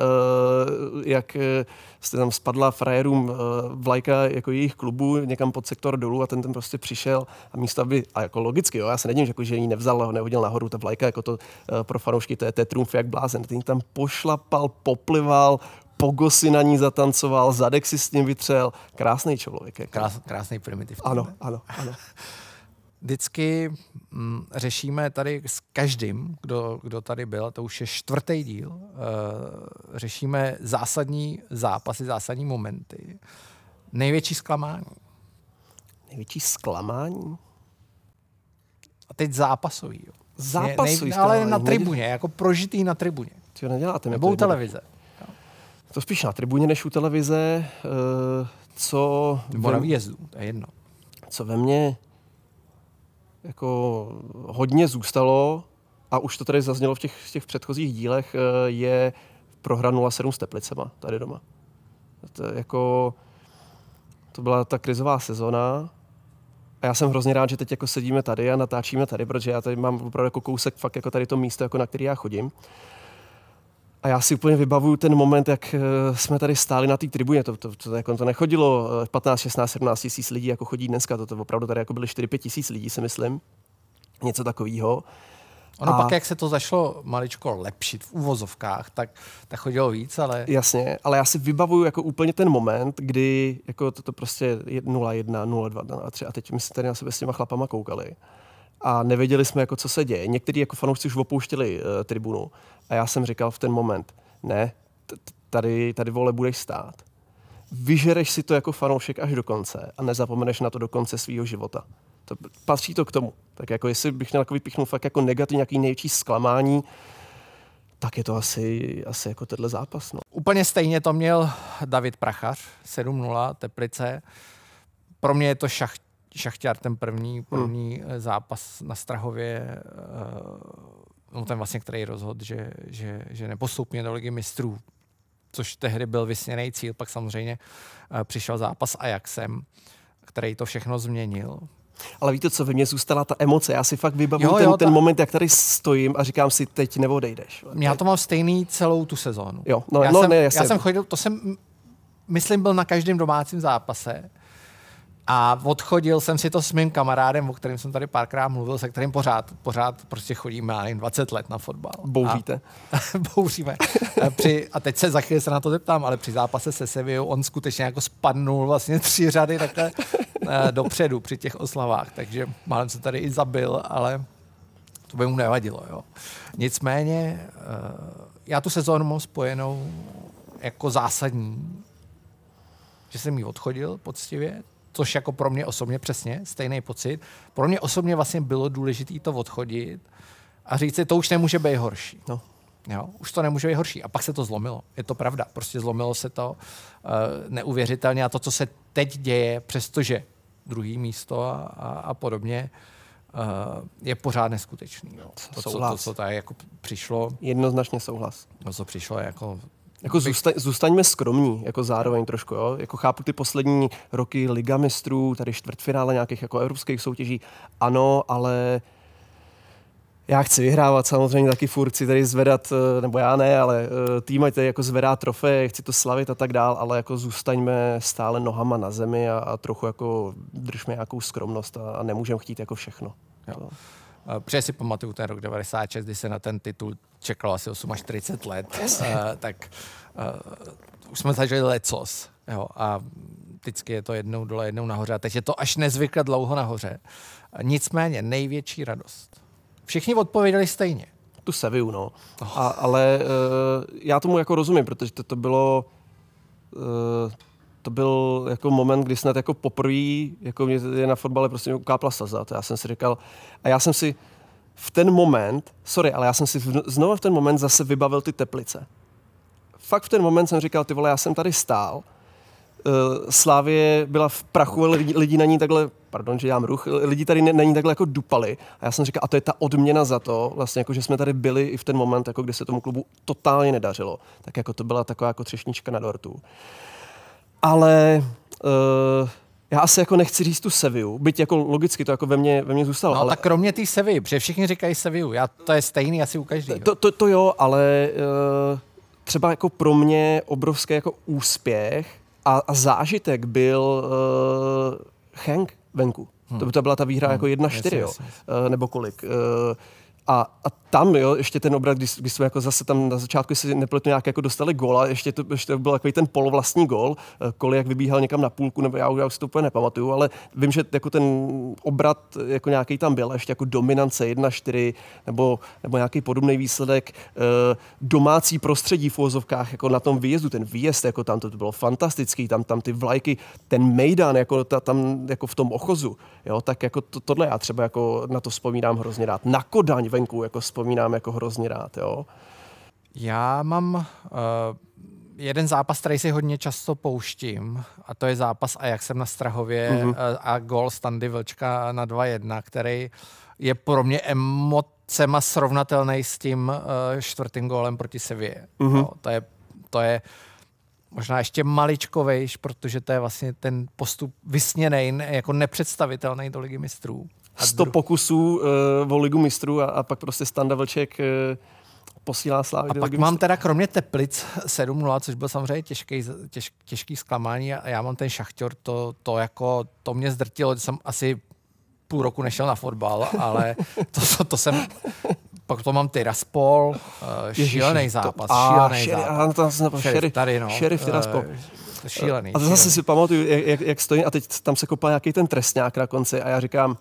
jak eh, jste tam spadla frajerům vlajka jako jejich klubu někam pod sektor dolů a ten ten prostě přišel a místo, aby, a jako logicky, jo, já se nedím, že, jako, že ji nevzal, nehodil nahoru, ta vlajka, jako to pro fanoušky, to je, to je triumf jak blázen. Ten tam pošlapal, poplival, pogosy na ní zatancoval, zadek si s ním vytřel. Krásný člověk. Jako. Krás, krásný primitiv. Ano, ano, ano vždycky mm, řešíme tady s každým, kdo, kdo tady byl, to už je čtvrtý díl, uh, řešíme zásadní zápasy, zásadní momenty. Největší zklamání. Největší zklamání? A teď zápasový. Jo. Zápasový nej, Ale na tribuně, jako prožitý na tribuně. Co neděláte Nebo u televize. To spíš na tribuně než u televize. Uh, co... Nebo na výjezdu, to je jedno. Co ve mně jako hodně zůstalo, a už to tady zaznělo v těch, v těch předchozích dílech, eh, je prohra 0-7 s Teplicema tady doma. To, jako, to byla ta krizová sezona a já jsem hrozně rád, že teď jako sedíme tady a natáčíme tady, protože já tady mám opravdu jako kousek fakt jako tady to místo, jako na který já chodím. A já si úplně vybavuju ten moment, jak eh, jsme tady stáli na té tribuně. To, to, to, jako to nechodilo 15, 16, 17 tisíc lidí, jako chodí dneska. To, to opravdu tady jako byly 4-5 tisíc lidí, si myslím. Něco takového. Ono a... pak, jak se to zašlo maličko lepšit v uvozovkách, tak, tak chodilo víc, ale... Jasně, ale já si vybavuju jako úplně ten moment, kdy jako to, to prostě 0-1, 0-2, 0-3 a teď my jsme tady na sebe s těma chlapama koukali a nevěděli jsme, jako, co se děje. Někteří jako fanoušci už opouštěli uh, tribunu a já jsem říkal v ten moment, ne, tady, tady vole budeš stát. Vyžereš si to jako fanoušek až do konce a nezapomeneš na to do konce svého života. To, patří to k tomu. Tak jako jestli bych měl vypíchnout fakt jako negativní, nějaký největší zklamání, tak je to asi, asi jako tenhle zápas. No. Úplně stejně to měl David Prachař, 7-0, Teplice. Pro mě je to šach, šachťár ten první, první hmm. zápas na Strahově, uh, no ten vlastně, který rozhodl, že, že, že nepostoupí do ligy mistrů, což tehdy byl vysněný cíl, pak samozřejmě uh, přišel zápas Ajaxem, který to všechno změnil. Ale víte, co ve mně zůstala ta emoce? Já si fakt vybavuju jo, ten, jo, ten ta... moment, jak tady stojím a říkám si, teď neodejdeš. Já to mám stejný celou tu sezónu. Jo, no, já, no, jsem, ne, já jsem chodil, to jsem, myslím, byl na každém domácím zápase a odchodil jsem si to s mým kamarádem, o kterém jsem tady párkrát mluvil, se kterým pořád, pořád prostě chodíme, já 20 let na fotbal. Bouříte. A, bouříme. A, při, a teď se za chvíli se na to zeptám, ale při zápase se Sevillou on skutečně jako spadnul vlastně tři řady takhle eh, dopředu při těch oslavách, takže málem se tady i zabil, ale to by mu nevadilo. Jo. Nicméně eh, já tu sezónu mám spojenou jako zásadní, že jsem ji odchodil poctivě, což jako pro mě osobně přesně stejný pocit. Pro mě osobně vlastně bylo důležité to odchodit a říct si, to už nemůže být horší. No. Jo, už to nemůže být horší. A pak se to zlomilo. Je to pravda. Prostě zlomilo se to uh, neuvěřitelně. A to, co se teď děje, přestože druhý místo a, a, a podobně, je pořád neskutečný. Jo. To, co, to, co tady jako přišlo. Jednoznačně souhlas. To, co přišlo, jako jako zůstaň, zůstaňme skromní, jako zároveň trošku, jo? Jako chápu ty poslední roky Liga mistrů, tady čtvrtfinále nějakých jako evropských soutěží, ano, ale já chci vyhrávat samozřejmě taky furt, chci tady zvedat, eh, nebo já ne, ale eh, tým tady jako zvedá trofeje, chci to slavit a tak dál, ale jako zůstaňme stále nohama na zemi a, a trochu jako držme nějakou skromnost a, a nemůžeme chtít jako všechno. Jo. Protože si pamatuju ten rok 96, kdy se na ten titul čekalo asi 8 až 40 let, uh, tak uh, už jsme zažili lecos. Jo, a vždycky je to jednou dole, jednou nahoře. A teď je to až nezvykle dlouho nahoře. Nicméně největší radost. Všichni odpověděli stejně. Tu Seviu, no. Oh. A, ale uh, já tomu jako rozumím, protože to, to bylo... Uh, to byl jako moment, kdy snad jako poprvé jako mě je na fotbale prostě ukápla saza. To já jsem si říkal, a já jsem si v ten moment, sorry, ale já jsem si znovu v ten moment zase vybavil ty teplice. Fakt v ten moment jsem říkal, ty vole, já jsem tady stál, uh, Slávě byla v prachu, lidi, lidi na ní takhle, pardon, že dělám ruch, lidi tady na ní takhle jako dupali. A já jsem říkal, a to je ta odměna za to, vlastně jako, že jsme tady byli i v ten moment, jako kdy se tomu klubu totálně nedařilo. Tak jako to byla taková jako třešnička na dortu ale uh, já asi jako nechci říct tu Seviu, byť jako logicky to jako ve mně, ve mně zůstalo. No ale... tak kromě té Sevy, protože všichni říkají Seviu, já, to je stejný asi u každého. To, to, to jo, ale uh, třeba jako pro mě obrovský jako úspěch a, a zážitek byl uh, Hank venku. Hmm. To, by to byla ta výhra hmm. jako 1-4, jo. Uh, nebo kolik. Uh, a, a tam, jo, ještě ten obrat, když, když jsme jako zase tam na začátku si nepletu nějak jako dostali a ještě to, ještě to byl takový ten polovlastní gol, eh, koli jak vybíhal někam na půlku, nebo já, já už to úplně nepamatuju, ale vím, že jako ten obrat jako nějaký tam byl, ještě jako dominance 1-4, nebo, nebo nějaký podobný výsledek, eh, domácí prostředí v uvozovkách, jako na tom výjezdu, ten výjezd, jako tam to, to bylo fantastický, tam, tam ty vlajky, ten mejdan, jako ta, tam jako v tom ochozu, jo, tak jako to, tohle já třeba jako na to vzpomínám hrozně rád. Na Kodaň venku, jako vzpomínám jako hrozně rád, jo. Já mám uh, jeden zápas, který si hodně často pouštím, a to je zápas a jak jsem na Strahově mm-hmm. uh, a gol Standy Vlčka na 2-1, který je pro mě emocema srovnatelný s tím uh, čtvrtým gólem proti Sevě. Mm-hmm. No, to je, to je možná ještě maličkovejš, protože to je vlastně ten postup vysněný, jako nepředstavitelný do ligy mistrů. 100 pokusů uh, o ligu mistrů a, a pak prostě Standa Vlček uh, posílá Slávy. A pak mám teda kromě Teplic 7-0, což byl samozřejmě těžký, těž, těžký zklamání a já mám ten šachtor, to, to jako, to mě zdrtilo, jsem asi půl roku nešel na fotbal, ale to, to, to jsem pak to mám Tiraspol, uh, šílený zápas, to, šílený šeri, zápas. A, jsem šerif, tady, no. Šerif Tiraspol. Uh, šílený. A to zase si pamatuju, jak, jak, jak stojí a teď tam se kopal nějaký ten trestňák na konci a já říkám,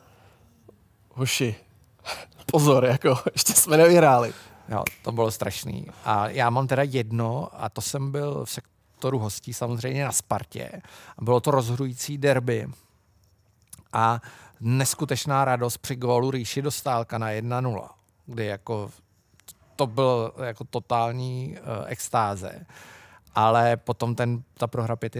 hoši, pozor, jako, ještě jsme nevyhráli. Jo, to bylo strašný. A já mám teda jedno, a to jsem byl v sektoru hostí samozřejmě na Spartě. A bylo to rozhodující derby. A neskutečná radost při gólu Ríši Dostálka na 1-0, kdy jako to byl jako totální uh, extáze. Ale potom ten, ta prohra 5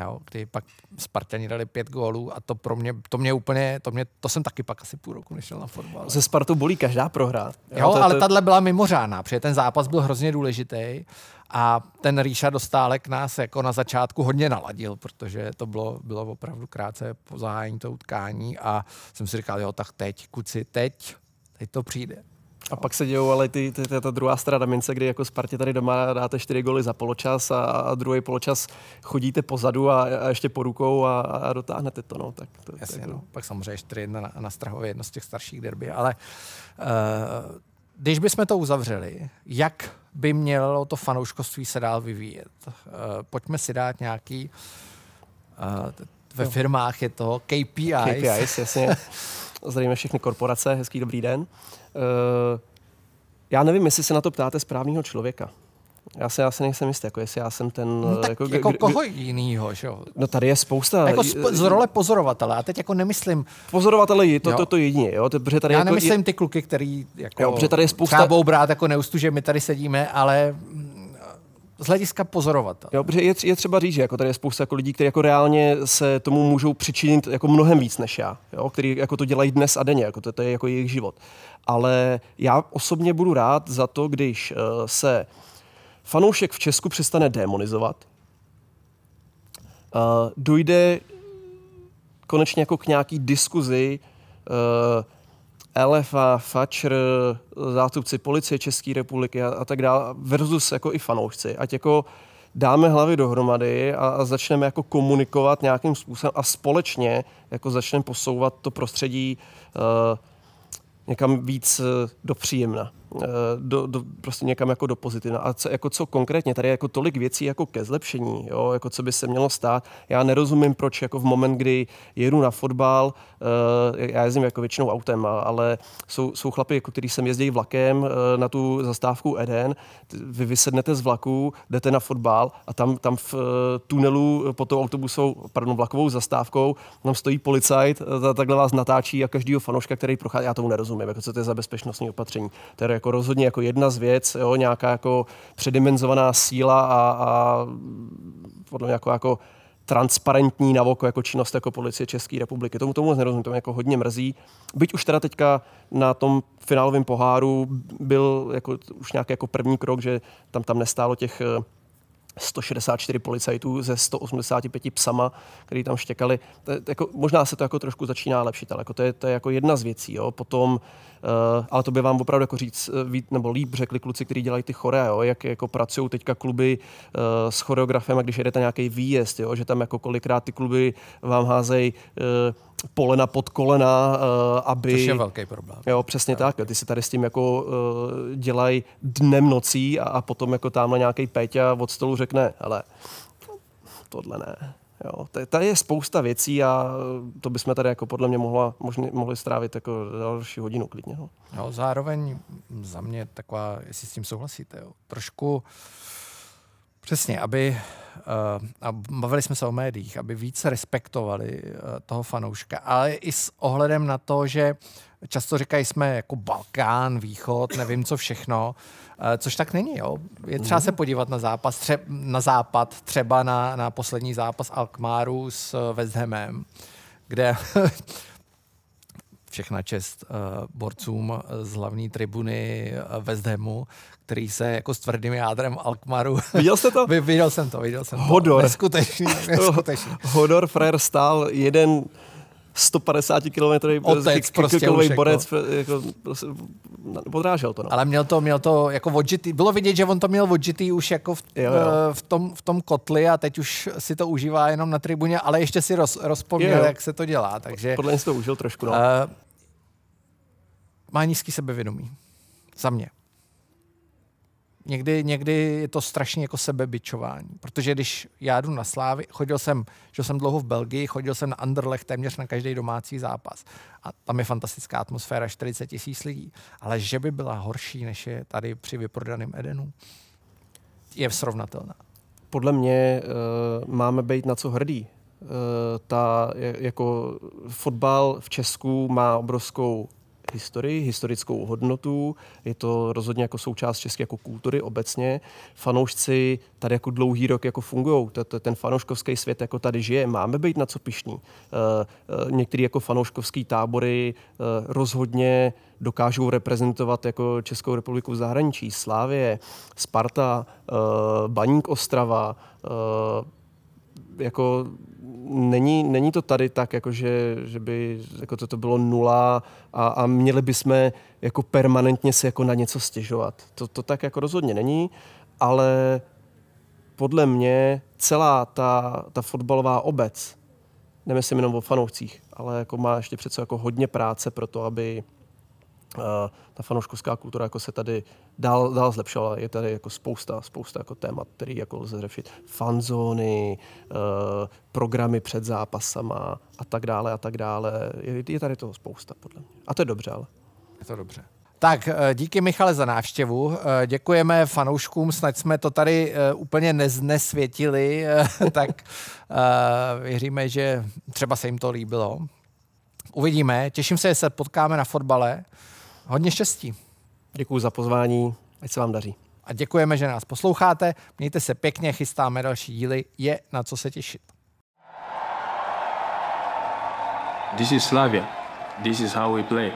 jo, kdy pak Spartani dali pět gólů a to pro mě, to mě úplně, to, mě, to jsem taky pak asi půl roku nešel na fotbal. Se Spartou bolí každá prohra. Jo, jo to, ale to... tahle byla mimořádná, protože ten zápas byl hrozně důležitý a ten Ríša Dostálek nás jako na začátku hodně naladil, protože to bylo, bylo opravdu krátce po zahájení toho utkání a jsem si říkal, jo, tak teď, kuci, teď, teď to přijde. A pak se dějou ale ty, ty, ty, ta druhá strana mince, kdy jako Spartě tady doma dáte čtyři goly za poločas a, a druhý poločas chodíte pozadu a, a ještě po rukou a, a dotáhnete to. No. Tak to, Jasně, tak, no. Pak samozřejmě 4 na, na Strahově, jedno z těch starších derby. Ale uh, když bychom to uzavřeli, jak by mělo to fanouškovství se dál vyvíjet? Uh, pojďme si dát nějaký uh, ve firmách je to KPIs. KPIs, jasně. Zdravíme všechny korporace, hezký dobrý den. Uh, já nevím, jestli se na to ptáte správného člověka. Já se, já se nejsem jistý, jako jestli já jsem ten... No, tak jako, jako koho jinýho, že jo? No tady je spousta... Jako z role pozorovatele, a teď jako nemyslím... Pozorovatele je to, to, to jedině, jo? To, protože tady já jako nemyslím ty kluky, který jako jo, protože tady je spousta... třeba brát jako neustu, že my tady sedíme, ale z hlediska pozorovatel. Jo, protože je, je třeba říct, že jako tady je spousta jako lidí, kteří jako reálně se tomu můžou přičinit jako mnohem víc než já, jo, který jako to dělají dnes a denně, jako to, to je jako jejich život. Ale já osobně budu rád za to, když uh, se fanoušek v Česku přestane demonizovat, uh, dojde konečně jako k nějaký diskuzi uh, LFA, FAČR, zástupci policie České republiky a, a tak dále, versus jako i fanoušci. Ať jako dáme hlavy dohromady a, a začneme jako komunikovat nějakým způsobem a společně jako začneme posouvat to prostředí uh, někam víc uh, do příjemna. Eh, do, do, prostě někam jako do pozitivna. A co, jako co konkrétně, tady je jako tolik věcí jako ke zlepšení, jo, jako co by se mělo stát. Já nerozumím, proč jako v moment, kdy jedu na fotbal, uh, já jezdím jako většinou autem, ale jsou, jsou chlapy, jako kteří sem jezdí vlakem uh, na tu zastávku Eden, vy vysednete z vlaku, jdete na fotbal a tam, tam v tunelu pod tou autobusou, pardon, vlakovou zastávkou, tam stojí policajt, takhle vás natáčí a každýho fanouška, který prochází, já tomu nerozumím, jako co to je za bezpečnostní opatření. To je jako rozhodně jako jedna z věc, jo, nějaká jako předimenzovaná síla a, a podle mě jako, jako transparentní na oko jako činnost jako policie České republiky. Tomu tomu nerozumím, to mě jako hodně mrzí. Byť už teda teďka na tom finálovém poháru byl jako, už nějaký jako první krok, že tam tam nestálo těch 164 policajtů ze 185 psama, který tam štěkali. To, jako, možná se to jako trošku začíná lepšit, ale jako to, je, to je jako jedna z věcí. Jo. Potom, uh, ale to by vám opravdu jako říct, uh, víc, nebo líp řekli kluci, kteří dělají ty chore, jo, jak jako pracují teďka kluby uh, s choreografem, a když jedete nějaký výjezd, jo, že tam jako kolikrát ty kluby vám házejí uh, polena pod kolena, uh, aby... Což je velký problém. Jo, přesně tak. tak. Ty si tady s tím jako uh, dělají dnem nocí a, a potom jako tamhle nějaký Péťa od stolu řekne, ale tohle ne. Jo, tady je spousta věcí a to bychom tady jako podle mě mohla, možný, mohli strávit jako další hodinu klidně. No. No, zároveň za mě taková, jestli s tím souhlasíte, jo, trošku přesně, aby uh, a bavili jsme se o médiích, aby více respektovali uh, toho fanouška, ale i s ohledem na to, že často říkají jsme jako Balkán, Východ, nevím co všechno, uh, což tak není. Jo? Je třeba se podívat na zápas, tře- na západ, třeba na, na poslední zápas Alkmaru s West Hamem, kde všechna čest uh, borcům z hlavní tribuny West Hamu, který se jako s tvrdým jádrem Alkmaru... Viděl jste to? viděl jsem to, viděl jsem Hodor. to. Neskutečný, neskutečný. Hodor Frér stál jeden 150 km Otec prostě borec, jako, prostě, podrážel to. No. Ale měl to, měl to jako odžitý, bylo vidět, že on to měl odžitý už jako v, jo, jo. v, tom, v tom kotli a teď už si to užívá jenom na tribuně, ale ještě si roz, rozpomněl, jo. jak se to dělá. Takže, Podle mě si to užil trošku. No. Uh, má nízký sebevědomí. Za mě někdy, někdy je to strašně jako sebebičování, protože když já jdu na Slávy, chodil jsem, že jsem dlouho v Belgii, chodil jsem na Anderlecht téměř na každý domácí zápas a tam je fantastická atmosféra, 40 tisíc lidí, ale že by byla horší, než je tady při vyprodaném Edenu, je srovnatelná. Podle mě uh, máme být na co hrdí. Uh, ta, jako fotbal v Česku má obrovskou historii, historickou hodnotu, je to rozhodně jako součást české jako kultury obecně. Fanoušci tady jako dlouhý rok jako fungují, ten fanouškovský svět jako tady žije, máme být na co pišní. Eh, eh, některé jako fanouškovský tábory eh, rozhodně dokážou reprezentovat jako Českou republiku v zahraničí. Slávě, Sparta, Baník Ostrava, jako není, není to tady tak, jako že, že by jako to, to bylo nula a, a měli bychom jako permanentně se jako na něco stěžovat. To, to tak jako rozhodně není, ale podle mě celá ta, ta fotbalová obec, nemyslím jenom o fanoušcích, ale jako má ještě přece jako hodně práce pro to, aby ta fanouškovská kultura jako se tady dál, dál zlepšovala. Je tady jako spousta, spousta jako témat, který jako lze řešit. Fanzóny, uh, programy před zápasama a tak dále a tak dále. Je, je tady toho spousta, podle mě. A to je dobře, ale. Je to dobře. Tak eh, díky Michale za návštěvu. Eh, děkujeme fanouškům, snad jsme to tady úplně neznesvětili, tak věříme, že třeba se jim to líbilo. Uvidíme, těším se, že se potkáme na fotbale. Hodně štěstí. Děkuji za pozvání, ať se vám daří. a děkujeme, že nás posloucháte. Mějte se pěkně, chystáme další díly, je na co se těšit. This is Slavia. This is how we play.